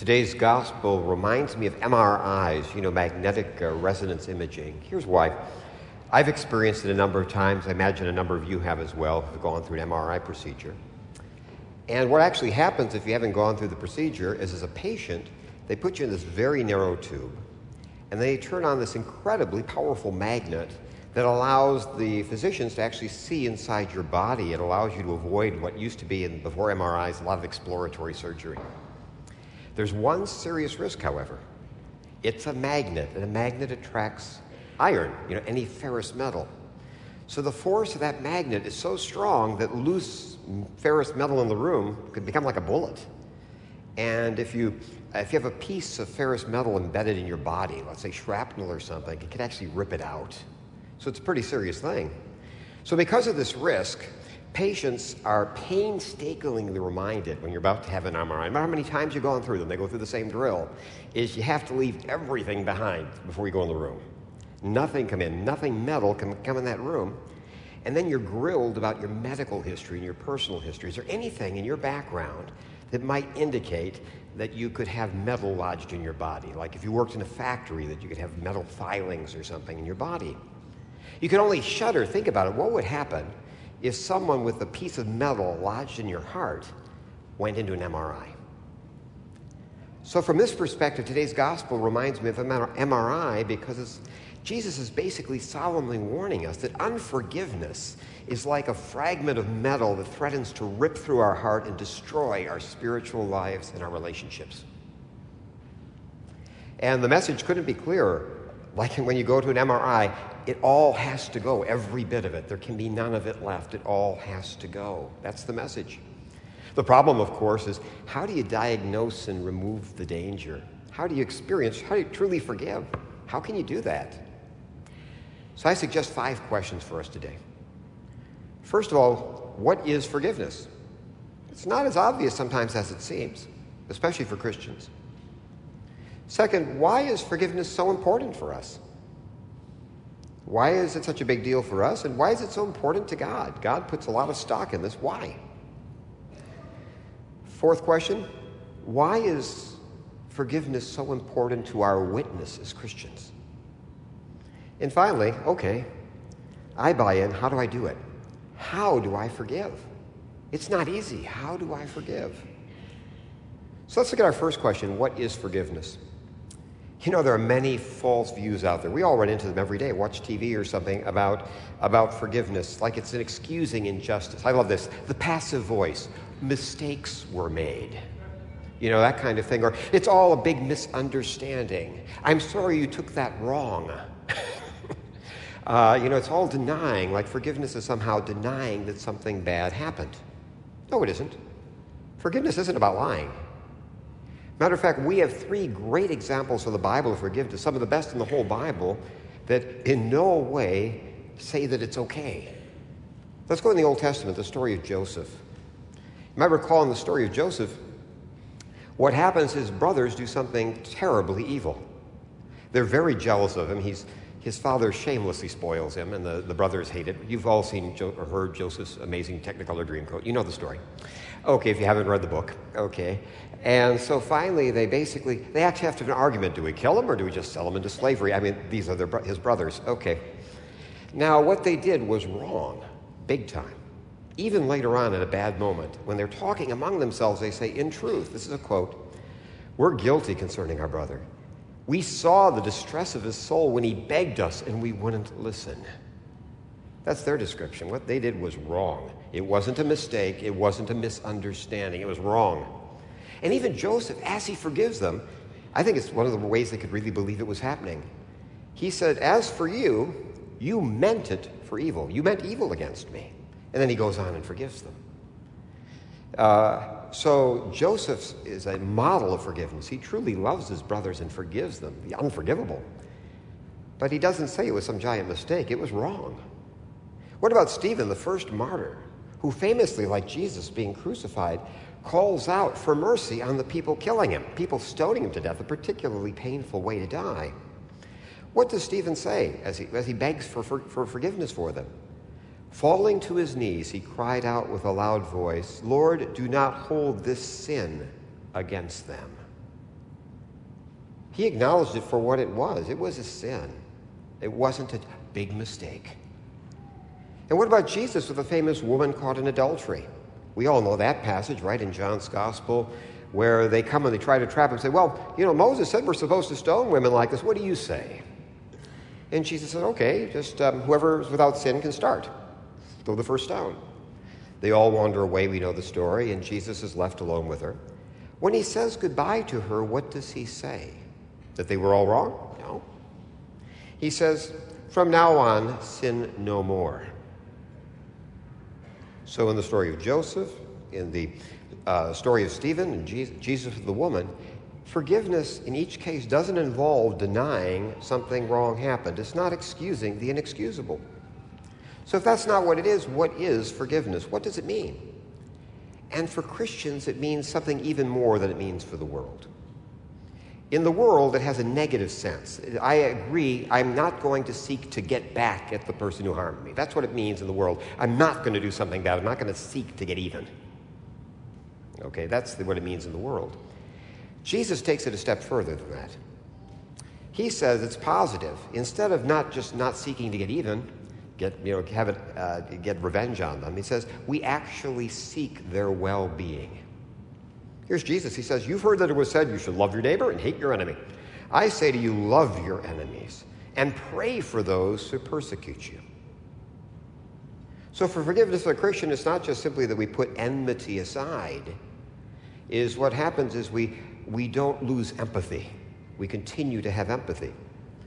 Today's gospel reminds me of MRIs, you know, magnetic uh, resonance imaging. Here's why. I've experienced it a number of times. I imagine a number of you have as well, who've gone through an MRI procedure. And what actually happens if you haven't gone through the procedure is, as a patient, they put you in this very narrow tube, and they turn on this incredibly powerful magnet that allows the physicians to actually see inside your body. It allows you to avoid what used to be, in, before MRIs, a lot of exploratory surgery. There's one serious risk, however. It's a magnet, and a magnet attracts iron, you know, any ferrous metal. So the force of that magnet is so strong that loose ferrous metal in the room could become like a bullet. And if you if you have a piece of ferrous metal embedded in your body, let's say shrapnel or something, it could actually rip it out. So it's a pretty serious thing. So because of this risk, patients are painstakingly reminded when you're about to have an MRI, no matter how many times you've gone through them, they go through the same drill, is you have to leave everything behind before you go in the room. Nothing come in, nothing metal can come in that room. And then you're grilled about your medical history and your personal history. Is there anything in your background that might indicate that you could have metal lodged in your body? Like if you worked in a factory, that you could have metal filings or something in your body. You can only shudder, think about it. What would happen if someone with a piece of metal lodged in your heart went into an MRI? So, from this perspective, today's gospel reminds me of an MRI because Jesus is basically solemnly warning us that unforgiveness is like a fragment of metal that threatens to rip through our heart and destroy our spiritual lives and our relationships. And the message couldn't be clearer. Like when you go to an MRI, it all has to go, every bit of it. There can be none of it left. It all has to go. That's the message. The problem, of course, is how do you diagnose and remove the danger? How do you experience, how do you truly forgive? How can you do that? So I suggest five questions for us today. First of all, what is forgiveness? It's not as obvious sometimes as it seems, especially for Christians. Second, why is forgiveness so important for us? Why is it such a big deal for us? And why is it so important to God? God puts a lot of stock in this. Why? Fourth question why is forgiveness so important to our witness as Christians? And finally, okay, I buy in. How do I do it? How do I forgive? It's not easy. How do I forgive? So let's look at our first question What is forgiveness? You know, there are many false views out there. We all run into them every day. Watch TV or something about, about forgiveness, like it's an excusing injustice. I love this. The passive voice mistakes were made. You know, that kind of thing. Or it's all a big misunderstanding. I'm sorry you took that wrong. uh, you know, it's all denying, like forgiveness is somehow denying that something bad happened. No, it isn't. Forgiveness isn't about lying. Matter of fact, we have three great examples from the Bible of forgiveness, some of the best in the whole Bible, that in no way say that it's okay. Let's go in the Old Testament, the story of Joseph. You might recall in the story of Joseph, what happens is brothers do something terribly evil. They're very jealous of him. He's, his father shamelessly spoils him, and the, the brothers hate it. You've all seen jo- or heard Joseph's amazing Technicolor Dreamcoat. You know the story. Okay, if you haven't read the book. Okay. And so finally, they basically, they actually have to have an argument. Do we kill him or do we just sell him into slavery? I mean, these are their, his brothers. Okay. Now, what they did was wrong, big time. Even later on, at a bad moment, when they're talking among themselves, they say, In truth, this is a quote, we're guilty concerning our brother. We saw the distress of his soul when he begged us and we wouldn't listen. That's their description. What they did was wrong. It wasn't a mistake, it wasn't a misunderstanding, it was wrong. And even Joseph, as he forgives them, I think it's one of the ways they could really believe it was happening. He said, As for you, you meant it for evil. You meant evil against me. And then he goes on and forgives them. Uh, so Joseph is a model of forgiveness. He truly loves his brothers and forgives them, the unforgivable. But he doesn't say it was some giant mistake, it was wrong. What about Stephen, the first martyr, who famously, like Jesus being crucified, calls out for mercy on the people killing him, people stoning him to death, a particularly painful way to die. What does Stephen say as he, as he begs for, for, for forgiveness for them? Falling to his knees, he cried out with a loud voice, Lord, do not hold this sin against them. He acknowledged it for what it was. It was a sin. It wasn't a big mistake. And what about Jesus with the famous woman caught in adultery? We all know that passage, right, in John's Gospel, where they come and they try to trap him and say, Well, you know, Moses said we're supposed to stone women like this. What do you say? And Jesus said, Okay, just um, whoever is without sin can start. Throw the first stone. They all wander away, we know the story, and Jesus is left alone with her. When he says goodbye to her, what does he say? That they were all wrong? No. He says, From now on, sin no more. So, in the story of Joseph, in the uh, story of Stephen and Jesus, Jesus the woman, forgiveness in each case doesn't involve denying something wrong happened. It's not excusing the inexcusable. So, if that's not what it is, what is forgiveness? What does it mean? And for Christians, it means something even more than it means for the world. In the world, it has a negative sense. I agree, I'm not going to seek to get back at the person who harmed me. That's what it means in the world. I'm not going to do something bad. I'm not going to seek to get even. Okay, that's what it means in the world. Jesus takes it a step further than that. He says it's positive. Instead of not just not seeking to get even, get, you know, have it, uh, get revenge on them. He says, we actually seek their well being. Here's Jesus. He says, You've heard that it was said you should love your neighbor and hate your enemy. I say to you, love your enemies and pray for those who persecute you. So, for forgiveness of a Christian, it's not just simply that we put enmity aside. Is what happens is we we don't lose empathy. We continue to have empathy.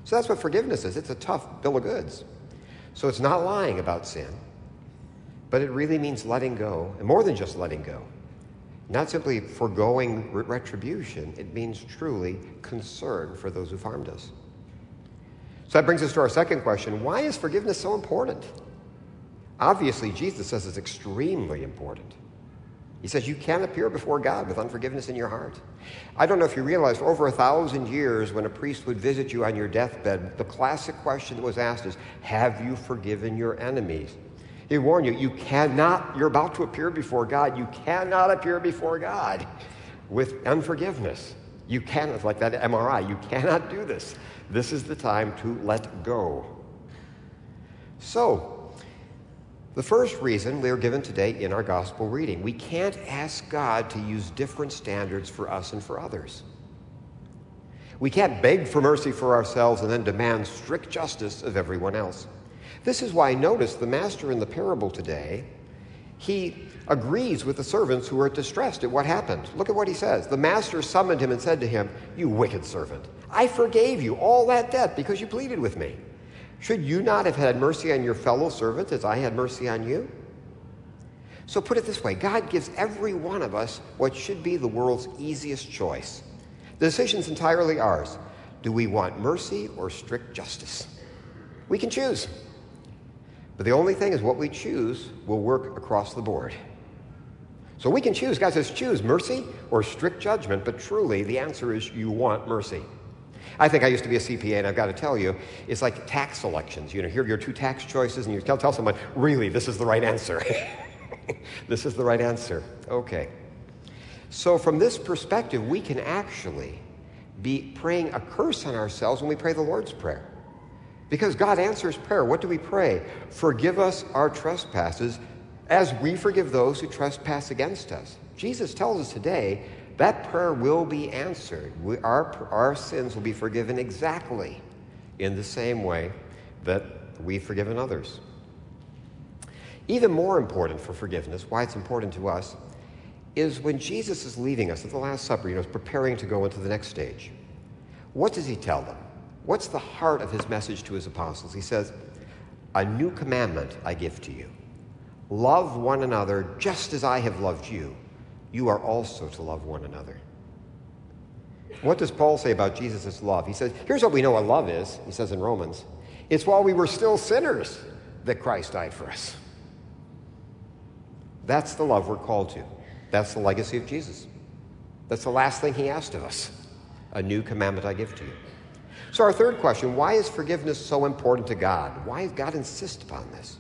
So that's what forgiveness is. It's a tough bill of goods. So it's not lying about sin, but it really means letting go, and more than just letting go. Not simply foregoing retribution, it means truly concern for those who've harmed us. So that brings us to our second question why is forgiveness so important? Obviously, Jesus says it's extremely important. He says you can't appear before God with unforgiveness in your heart. I don't know if you realize, for over a thousand years, when a priest would visit you on your deathbed, the classic question that was asked is, Have you forgiven your enemies? He warned you, you cannot, you're about to appear before God. You cannot appear before God with unforgiveness. You cannot, like that MRI, you cannot do this. This is the time to let go. So, the first reason we are given today in our gospel reading we can't ask God to use different standards for us and for others. We can't beg for mercy for ourselves and then demand strict justice of everyone else. This is why notice the master in the parable today, he agrees with the servants who are distressed at what happened. Look at what he says. The master summoned him and said to him, You wicked servant, I forgave you all that debt because you pleaded with me. Should you not have had mercy on your fellow servants as I had mercy on you? So put it this way God gives every one of us what should be the world's easiest choice. The decision's entirely ours. Do we want mercy or strict justice? We can choose. But the only thing is, what we choose will work across the board. So we can choose. God says, choose mercy or strict judgment, but truly the answer is you want mercy. I think I used to be a CPA, and I've got to tell you, it's like tax selections. You know, here are your two tax choices, and you tell, tell someone, really, this is the right answer. this is the right answer. Okay. So, from this perspective, we can actually be praying a curse on ourselves when we pray the Lord's Prayer. Because God answers prayer. What do we pray? Forgive us our trespasses as we forgive those who trespass against us. Jesus tells us today that prayer will be answered. We, our, our sins will be forgiven exactly in the same way that we've forgiven others. Even more important for forgiveness, why it's important to us, is when Jesus is leaving us at the Last Supper, you know, preparing to go into the next stage. What does he tell them? What's the heart of his message to his apostles? He says, A new commandment I give to you love one another just as I have loved you you are also to love one another. What does Paul say about Jesus' love? He says, here's what we know what love is, he says in Romans. It's while we were still sinners that Christ died for us. That's the love we're called to. That's the legacy of Jesus. That's the last thing he asked of us. A new commandment I give to you. So, our third question why is forgiveness so important to God? Why does God insist upon this?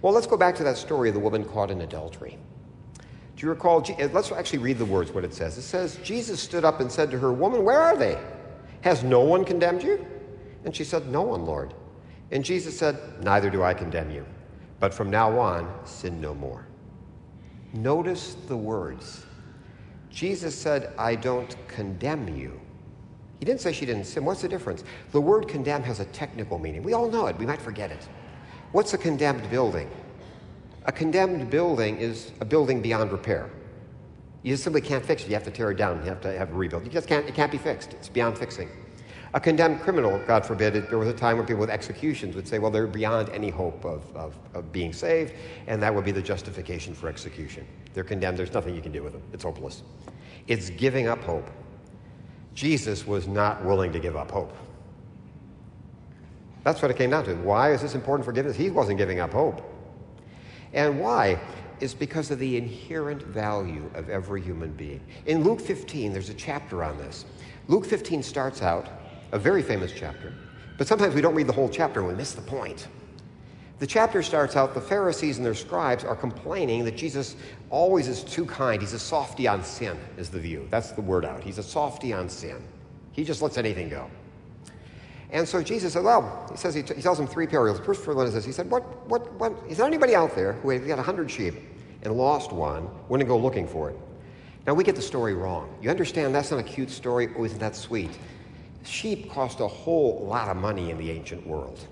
Well, let's go back to that story of the woman caught in adultery. Do you recall? Uh, let's actually read the words, what it says. It says, Jesus stood up and said to her, Woman, where are they? Has no one condemned you? And she said, No one, Lord. And Jesus said, Neither do I condemn you, but from now on, sin no more. Notice the words. Jesus said, I don't condemn you. He didn't say she didn't sin. What's the difference? The word condemn has a technical meaning. We all know it, we might forget it. What's a condemned building? A condemned building is a building beyond repair. You simply can't fix it. You have to tear it down. You have to have it rebuilt. You just can't, it can't be fixed. It's beyond fixing. A condemned criminal, God forbid, there was a time when people with executions would say, well, they're beyond any hope of, of, of being saved, and that would be the justification for execution. They're condemned. There's nothing you can do with them. It's hopeless. It's giving up hope. Jesus was not willing to give up hope. That's what it came down to. Why is this important forgiveness? He wasn't giving up hope. And why? Is because of the inherent value of every human being. In Luke 15, there's a chapter on this. Luke 15 starts out, a very famous chapter, but sometimes we don't read the whole chapter and we miss the point. The chapter starts out the Pharisees and their scribes are complaining that Jesus always is too kind. He's a softy on sin, is the view. That's the word out. He's a softy on sin. He just lets anything go. And so Jesus said, well, he says, he, t- he tells them three parables. First one is this. He said, what, what, what, is there anybody out there who had 100 sheep and lost one, wouldn't go looking for it? Now, we get the story wrong. You understand that's not a cute story. Oh, isn't that sweet? Sheep cost a whole lot of money in the ancient world.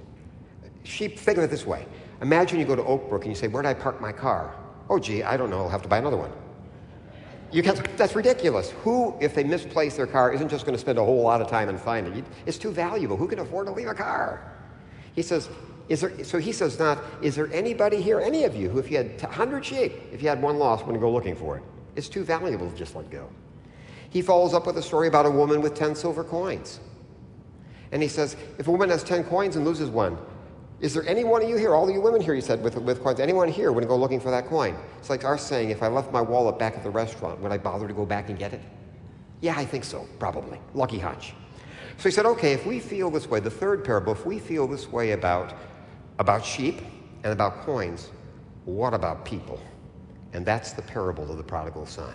Sheep, think of it this way. Imagine you go to Oak Brook and you say, where did I park my car? Oh, gee, I don't know. I'll have to buy another one. You can't. that's ridiculous. Who, if they misplace their car, isn't just going to spend a whole lot of time and find it? It's too valuable. Who can afford to leave a car? He says, is there, so he says not, is there anybody here, any of you, who if you had 100 sheep, if you had one lost, wouldn't go looking for it? It's too valuable to just let go. He follows up with a story about a woman with 10 silver coins. And he says, if a woman has 10 coins and loses one, is there any one of you here, all of you women here, he said, with, with coins, anyone here would go looking for that coin? It's like our saying, if I left my wallet back at the restaurant, would I bother to go back and get it? Yeah, I think so, probably. Lucky hunch. So he said, okay, if we feel this way, the third parable, if we feel this way about, about sheep and about coins, what about people? And that's the parable of the prodigal son.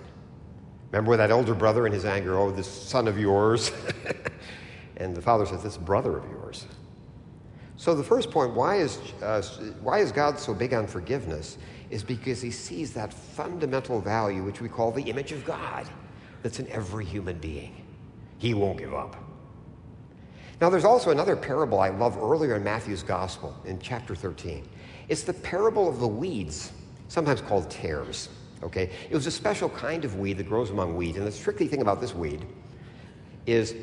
Remember that elder brother in his anger, oh, this son of yours? and the father says, this brother of yours. So the first point, why is, uh, why is God so big on forgiveness, is because he sees that fundamental value, which we call the image of God, that's in every human being. He won't give up. Now, there's also another parable I love earlier in Matthew's Gospel, in chapter 13. It's the parable of the weeds, sometimes called tares. Okay? It was a special kind of weed that grows among wheat, and the tricky thing about this weed is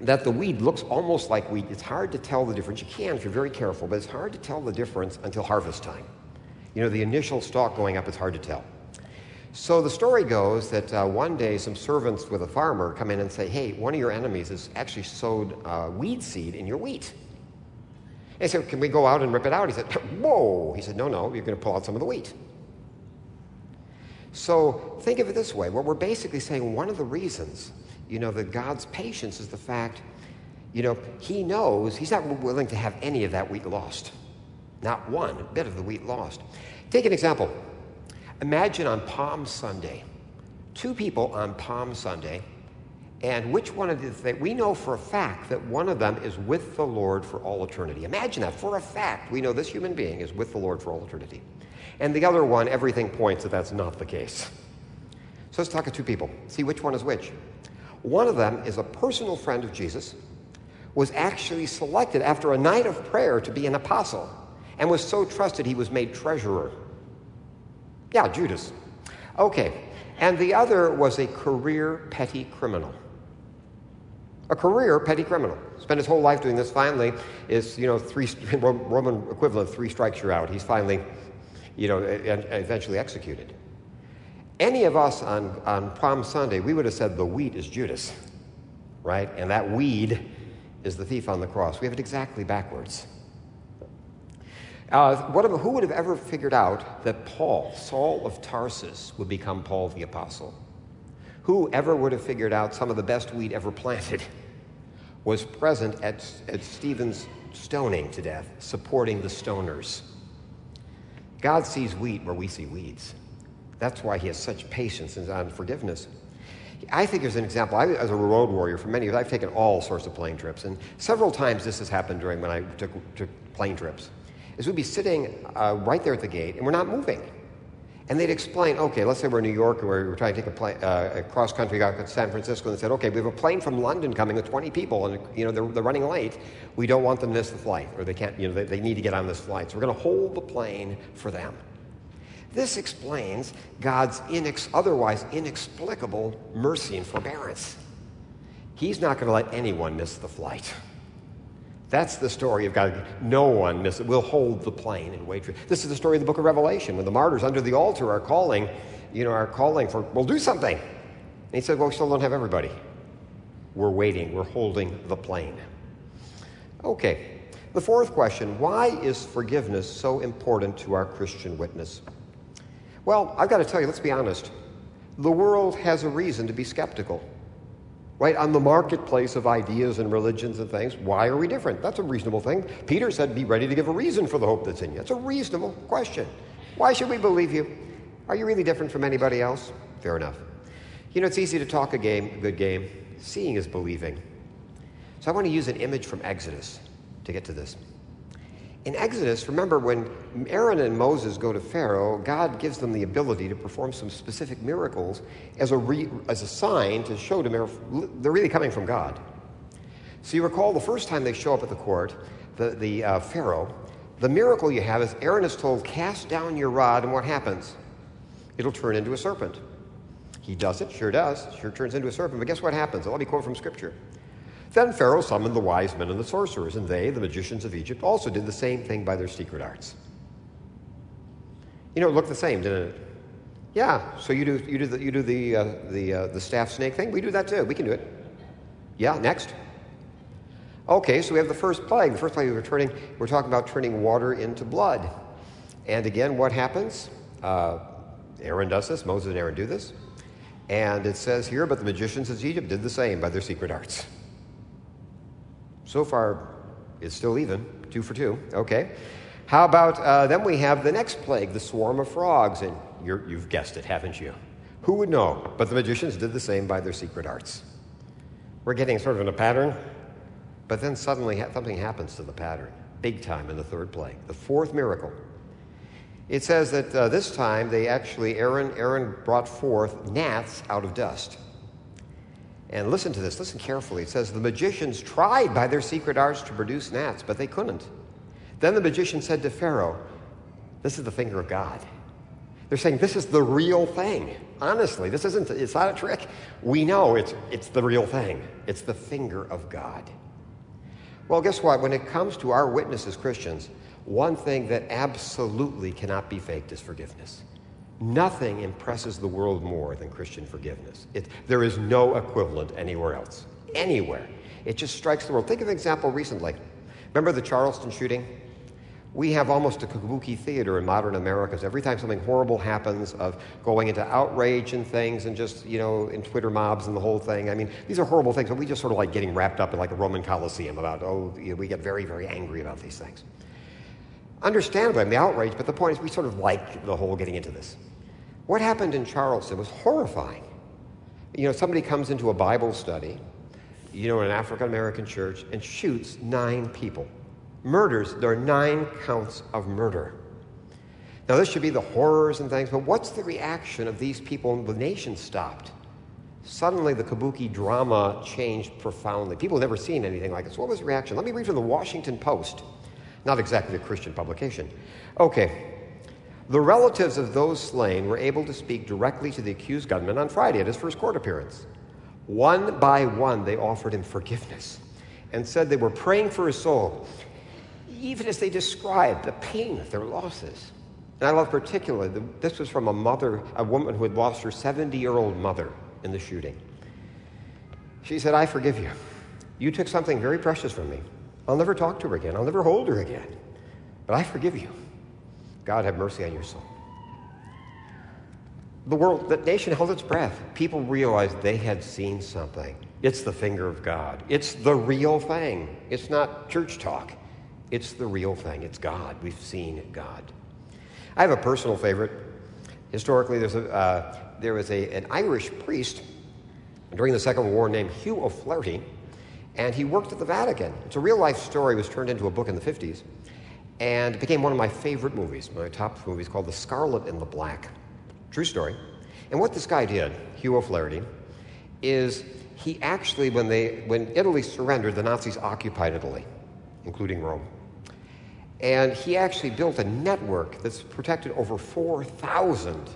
that the weed looks almost like wheat. It's hard to tell the difference. You can if you're very careful, but it's hard to tell the difference until harvest time. You know, the initial stalk going up is hard to tell. So the story goes that uh, one day some servants with a farmer come in and say, Hey, one of your enemies has actually sowed uh, weed seed in your wheat. And he said, Can we go out and rip it out? He said, Whoa. He said, No, no, you're going to pull out some of the wheat. So think of it this way what we're basically saying, one of the reasons you know, that God's patience is the fact, you know, He knows He's not willing to have any of that wheat lost. Not one bit of the wheat lost. Take an example. Imagine on Palm Sunday, two people on Palm Sunday, and which one of them, we know for a fact that one of them is with the Lord for all eternity. Imagine that. For a fact, we know this human being is with the Lord for all eternity. And the other one, everything points that that's not the case. So let's talk to two people, see which one is which. One of them is a personal friend of Jesus, was actually selected after a night of prayer to be an apostle, and was so trusted he was made treasurer. Yeah, Judas. Okay. And the other was a career petty criminal. A career petty criminal. Spent his whole life doing this. Finally, is you know three Roman equivalent three strikes you're out. He's finally, you know, eventually executed. Any of us on, on Palm Sunday, we would have said the wheat is Judas, right? And that weed is the thief on the cross. We have it exactly backwards. Uh, what, who would have ever figured out that Paul, Saul of Tarsus, would become Paul the Apostle? Who ever would have figured out some of the best wheat ever planted was present at, at Stephen's stoning to death, supporting the stoners? God sees wheat where we see weeds. That's why he has such patience and forgiveness. I think there's an example. I, as a road warrior for many years, I've taken all sorts of plane trips, and several times this has happened during when I took, took plane trips. Is we'd be sitting uh, right there at the gate, and we're not moving. And they'd explain, okay, let's say we're in New York and we're trying to take a, plane, uh, a cross country out to San Francisco, and they said, okay, we have a plane from London coming with 20 people, and you know they're, they're running late. We don't want them to miss the flight, or they can't, you know, they, they need to get on this flight, so we're going to hold the plane for them. This explains God's inex- otherwise inexplicable mercy and forbearance. He's not going to let anyone miss the flight. That's the story of God. No one miss it. We'll hold the plane and wait for it. This is the story of the book of Revelation when the martyrs under the altar are calling, you know, are calling for, well, do something. And he said, well, we still don't have everybody. We're waiting. We're holding the plane. Okay. The fourth question why is forgiveness so important to our Christian witness? Well, I've got to tell you, let's be honest. The world has a reason to be skeptical right? On the marketplace of ideas and religions and things, why are we different? That's a reasonable thing. Peter said, Be ready to give a reason for the hope that's in you. It's a reasonable question. Why should we believe you? Are you really different from anybody else? Fair enough. You know, it's easy to talk a game, a good game. Seeing is believing. So I want to use an image from Exodus to get to this. In Exodus, remember when Aaron and Moses go to Pharaoh, God gives them the ability to perform some specific miracles as a, re, as a sign to show to them they're really coming from God. So you recall the first time they show up at the court, the, the uh, Pharaoh, the miracle you have is Aaron is told, Cast down your rod, and what happens? It'll turn into a serpent. He does it, sure does, sure turns into a serpent, but guess what happens? Let me quote from Scripture. Then Pharaoh summoned the wise men and the sorcerers, and they, the magicians of Egypt, also did the same thing by their secret arts. You know, it looked the same, didn't it? Yeah, so you do, you do the, you do the, uh, the, uh, the staff snake thing? We do that too. We can do it. Yeah, next. Okay, so we have the first plague. The first plague we're turning, we're talking about turning water into blood. And again, what happens? Uh, Aaron does this, Moses and Aaron do this. And it says here, but the magicians of Egypt did the same by their secret arts. So far, it's still even, two for two. Okay. How about uh, then we have the next plague, the swarm of frogs, and you have guessed it, haven't you? Who would know? But the magicians did the same by their secret arts. We're getting sort of in a pattern, but then suddenly something happens to the pattern, big time in the third plague, the fourth miracle. It says that uh, this time they actually Aaron Aaron brought forth gnats out of dust. And listen to this, listen carefully. It says, The magicians tried by their secret arts to produce gnats, but they couldn't. Then the magician said to Pharaoh, This is the finger of God. They're saying this is the real thing. Honestly, this isn't, it's not a trick. We know it's, it's the real thing, it's the finger of God. Well, guess what? When it comes to our witness as Christians, one thing that absolutely cannot be faked is forgiveness. Nothing impresses the world more than Christian forgiveness. It, there is no equivalent anywhere else. Anywhere. It just strikes the world. Think of an example recently. Remember the Charleston shooting? We have almost a kabuki theater in modern America. Every time something horrible happens, of going into outrage and things, and just, you know, in Twitter mobs and the whole thing. I mean, these are horrible things, but we just sort of like getting wrapped up in like a Roman Colosseum about, oh, you know, we get very, very angry about these things. Understandably, I'm the outrage, but the point is we sort of like the whole getting into this. What happened in Charleston was horrifying. You know, somebody comes into a Bible study, you know, in an African American church, and shoots nine people. Murders, there are nine counts of murder. Now, this should be the horrors and things, but what's the reaction of these people? The nation stopped. Suddenly, the kabuki drama changed profoundly. People never seen anything like this. What was the reaction? Let me read from the Washington Post. Not exactly a Christian publication. Okay. The relatives of those slain were able to speak directly to the accused gunman on Friday at his first court appearance. One by one, they offered him forgiveness and said they were praying for his soul, even as they described the pain of their losses. And I love particularly, this was from a mother, a woman who had lost her 70 year old mother in the shooting. She said, I forgive you. You took something very precious from me. I'll never talk to her again. I'll never hold her again. But I forgive you. God have mercy on your soul. The world, the nation held its breath. People realized they had seen something. It's the finger of God. It's the real thing. It's not church talk. It's the real thing. It's God. We've seen God. I have a personal favorite. Historically, there's a, uh, there was a, an Irish priest during the Second World War named Hugh O'Flaherty, and he worked at the Vatican. It's a real life story, it was turned into a book in the 50s, and it became one of my favorite movies, my top movies, called The Scarlet and the Black. True story. And what this guy did, Hugh O'Flaherty, is he actually, when, they, when Italy surrendered, the Nazis occupied Italy, including Rome. And he actually built a network that's protected over 4,000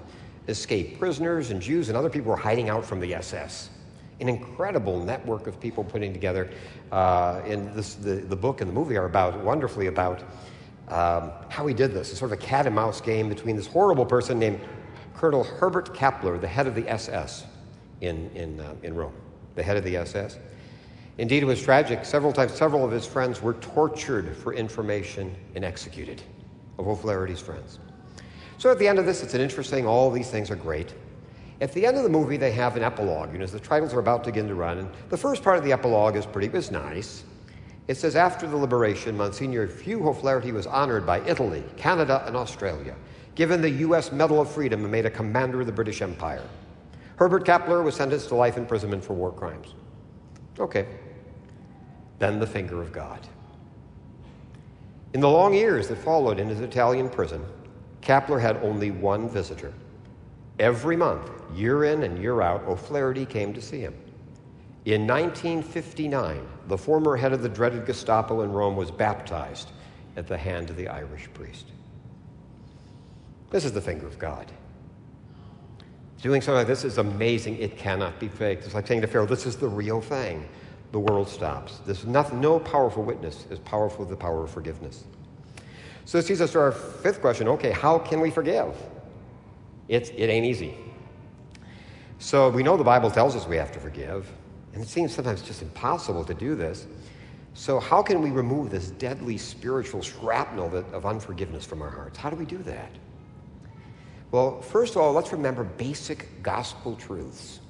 escaped prisoners and Jews and other people who were hiding out from the SS. An incredible network of people putting together. Uh, and this, the, the book and the movie are about, wonderfully about um, how he did this. It's sort of a cat and mouse game between this horrible person named Colonel Herbert Kappler, the head of the SS in, in, uh, in Rome, the head of the SS. Indeed, it was tragic. Several times, several of his friends were tortured for information and executed, of O'Flaherty's friends. So at the end of this, it's an interesting, all these things are great. At the end of the movie, they have an epilogue, you know, as the titles are about to begin to run. And the first part of the epilogue is pretty, it's nice. It says, after the liberation, Monsignor Hugh O'Flaherty was honored by Italy, Canada, and Australia, given the U.S. Medal of Freedom and made a commander of the British Empire. Herbert Kappler was sentenced to life imprisonment for war crimes. Okay. Then the finger of God. In the long years that followed in his Italian prison, Kappler had only one visitor. Every month, year in and year out, O'Flaherty came to see him. In 1959, the former head of the dreaded Gestapo in Rome was baptized at the hand of the Irish priest. This is the finger of God. Doing something like this is amazing. It cannot be faked. It's like saying to Pharaoh, This is the real thing the world stops. There's nothing, no powerful witness is powerful as the power of forgiveness. So this leads us to our fifth question. Okay, how can we forgive? It's, it ain't easy. So we know the Bible tells us we have to forgive, and it seems sometimes just impossible to do this. So how can we remove this deadly spiritual shrapnel of unforgiveness from our hearts? How do we do that? Well, first of all, let's remember basic gospel truths.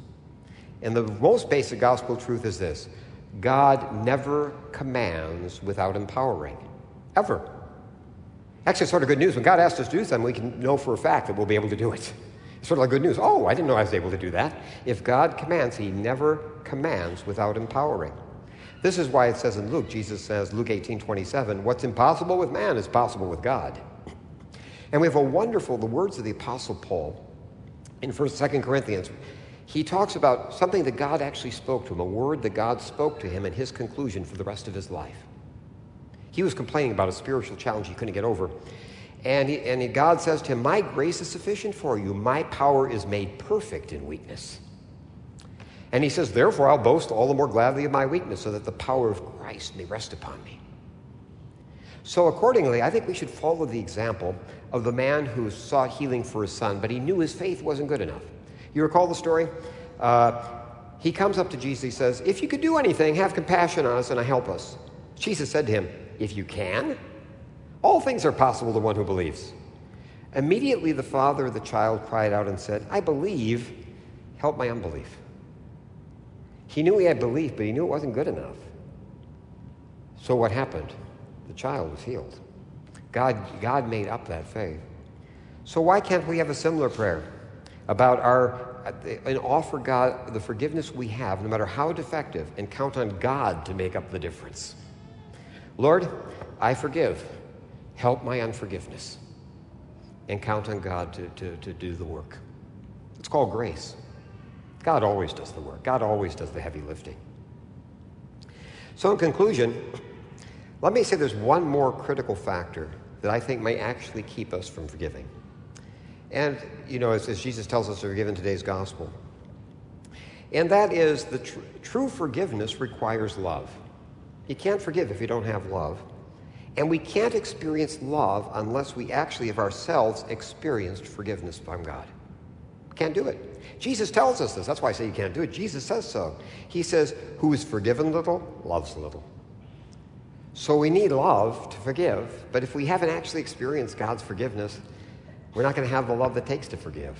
And the most basic gospel truth is this God never commands without empowering, ever. Actually, it's sort of good news. When God asks us to do something, we can know for a fact that we'll be able to do it. It's sort of like good news. Oh, I didn't know I was able to do that. If God commands, He never commands without empowering. This is why it says in Luke, Jesus says, Luke 18 27, what's impossible with man is possible with God. And we have a wonderful, the words of the Apostle Paul in 1st, 2nd Corinthians he talks about something that God actually spoke to him, a word that God spoke to him and his conclusion for the rest of his life. He was complaining about a spiritual challenge he couldn't get over. And, he, and God says to him, My grace is sufficient for you. My power is made perfect in weakness. And he says, Therefore, I'll boast all the more gladly of my weakness, so that the power of Christ may rest upon me. So, accordingly, I think we should follow the example of the man who sought healing for his son, but he knew his faith wasn't good enough. You recall the story? Uh, he comes up to Jesus. He says, If you could do anything, have compassion on us and help us. Jesus said to him, If you can, all things are possible to one who believes. Immediately, the father of the child cried out and said, I believe, help my unbelief. He knew he had belief, but he knew it wasn't good enough. So, what happened? The child was healed. God, God made up that faith. So, why can't we have a similar prayer? about our and offer God the forgiveness we have, no matter how defective, and count on God to make up the difference. Lord, I forgive. Help my unforgiveness. And count on God to, to, to do the work. It's called grace. God always does the work, God always does the heavy lifting. So, in conclusion, let me say there's one more critical factor that I think may actually keep us from forgiving. And, you know, as, as Jesus tells us to forgive in today's gospel. And that is the tr- true forgiveness requires love. You can't forgive if you don't have love. And we can't experience love unless we actually have ourselves experienced forgiveness from God. Can't do it. Jesus tells us this. That's why I say you can't do it. Jesus says so. He says, Who is forgiven little, loves little. So we need love to forgive, but if we haven't actually experienced God's forgiveness, we're not going to have the love that takes to forgive.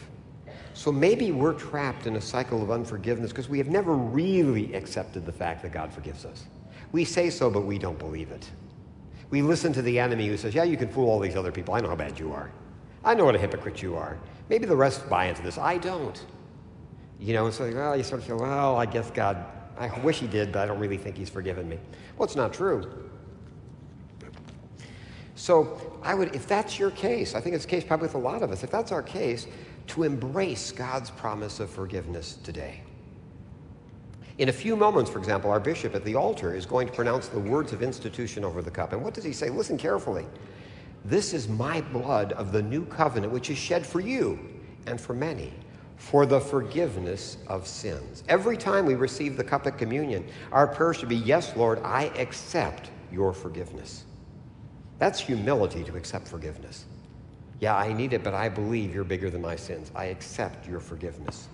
So maybe we're trapped in a cycle of unforgiveness because we have never really accepted the fact that God forgives us. We say so, but we don't believe it. We listen to the enemy who says, Yeah, you can fool all these other people. I know how bad you are. I know what a hypocrite you are. Maybe the rest buy into this. I don't. You know, and so well, you sort of feel, well, I guess God, I wish He did, but I don't really think He's forgiven me. Well, it's not true. So I would, if that's your case, I think it's the case probably with a lot of us, if that's our case, to embrace God's promise of forgiveness today. In a few moments, for example, our bishop at the altar is going to pronounce the words of institution over the cup. And what does he say? Listen carefully. This is my blood of the new covenant, which is shed for you and for many for the forgiveness of sins. Every time we receive the cup of communion, our prayer should be, Yes, Lord, I accept your forgiveness. That's humility to accept forgiveness. Yeah, I need it, but I believe you're bigger than my sins. I accept your forgiveness.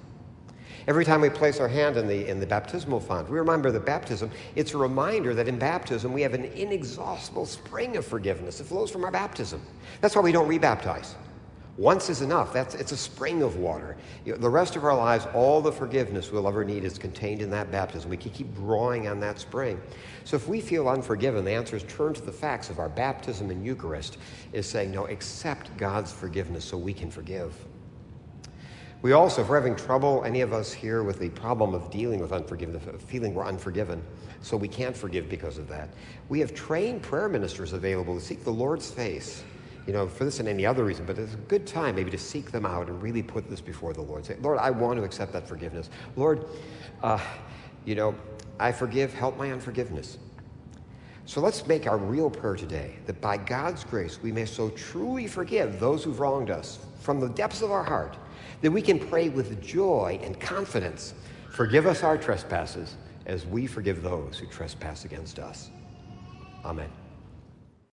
Every time we place our hand in the, in the baptismal font, we remember the baptism, it's a reminder that in baptism we have an inexhaustible spring of forgiveness that flows from our baptism. That's why we don't rebaptize. Once is enough. That's, it's a spring of water. You know, the rest of our lives, all the forgiveness we'll ever need is contained in that baptism. We can keep drawing on that spring. So if we feel unforgiven, the answer is turn to the facts of our baptism and Eucharist, is saying, no, accept God's forgiveness so we can forgive. We also, if we're having trouble, any of us here, with the problem of dealing with unforgiveness, feeling we're unforgiven, so we can't forgive because of that, we have trained prayer ministers available to seek the Lord's face you know, for this and any other reason, but it's a good time maybe to seek them out and really put this before the Lord. Say, Lord, I want to accept that forgiveness. Lord, uh, you know, I forgive, help my unforgiveness. So let's make our real prayer today that by God's grace we may so truly forgive those who've wronged us from the depths of our heart that we can pray with joy and confidence Forgive us our trespasses as we forgive those who trespass against us. Amen.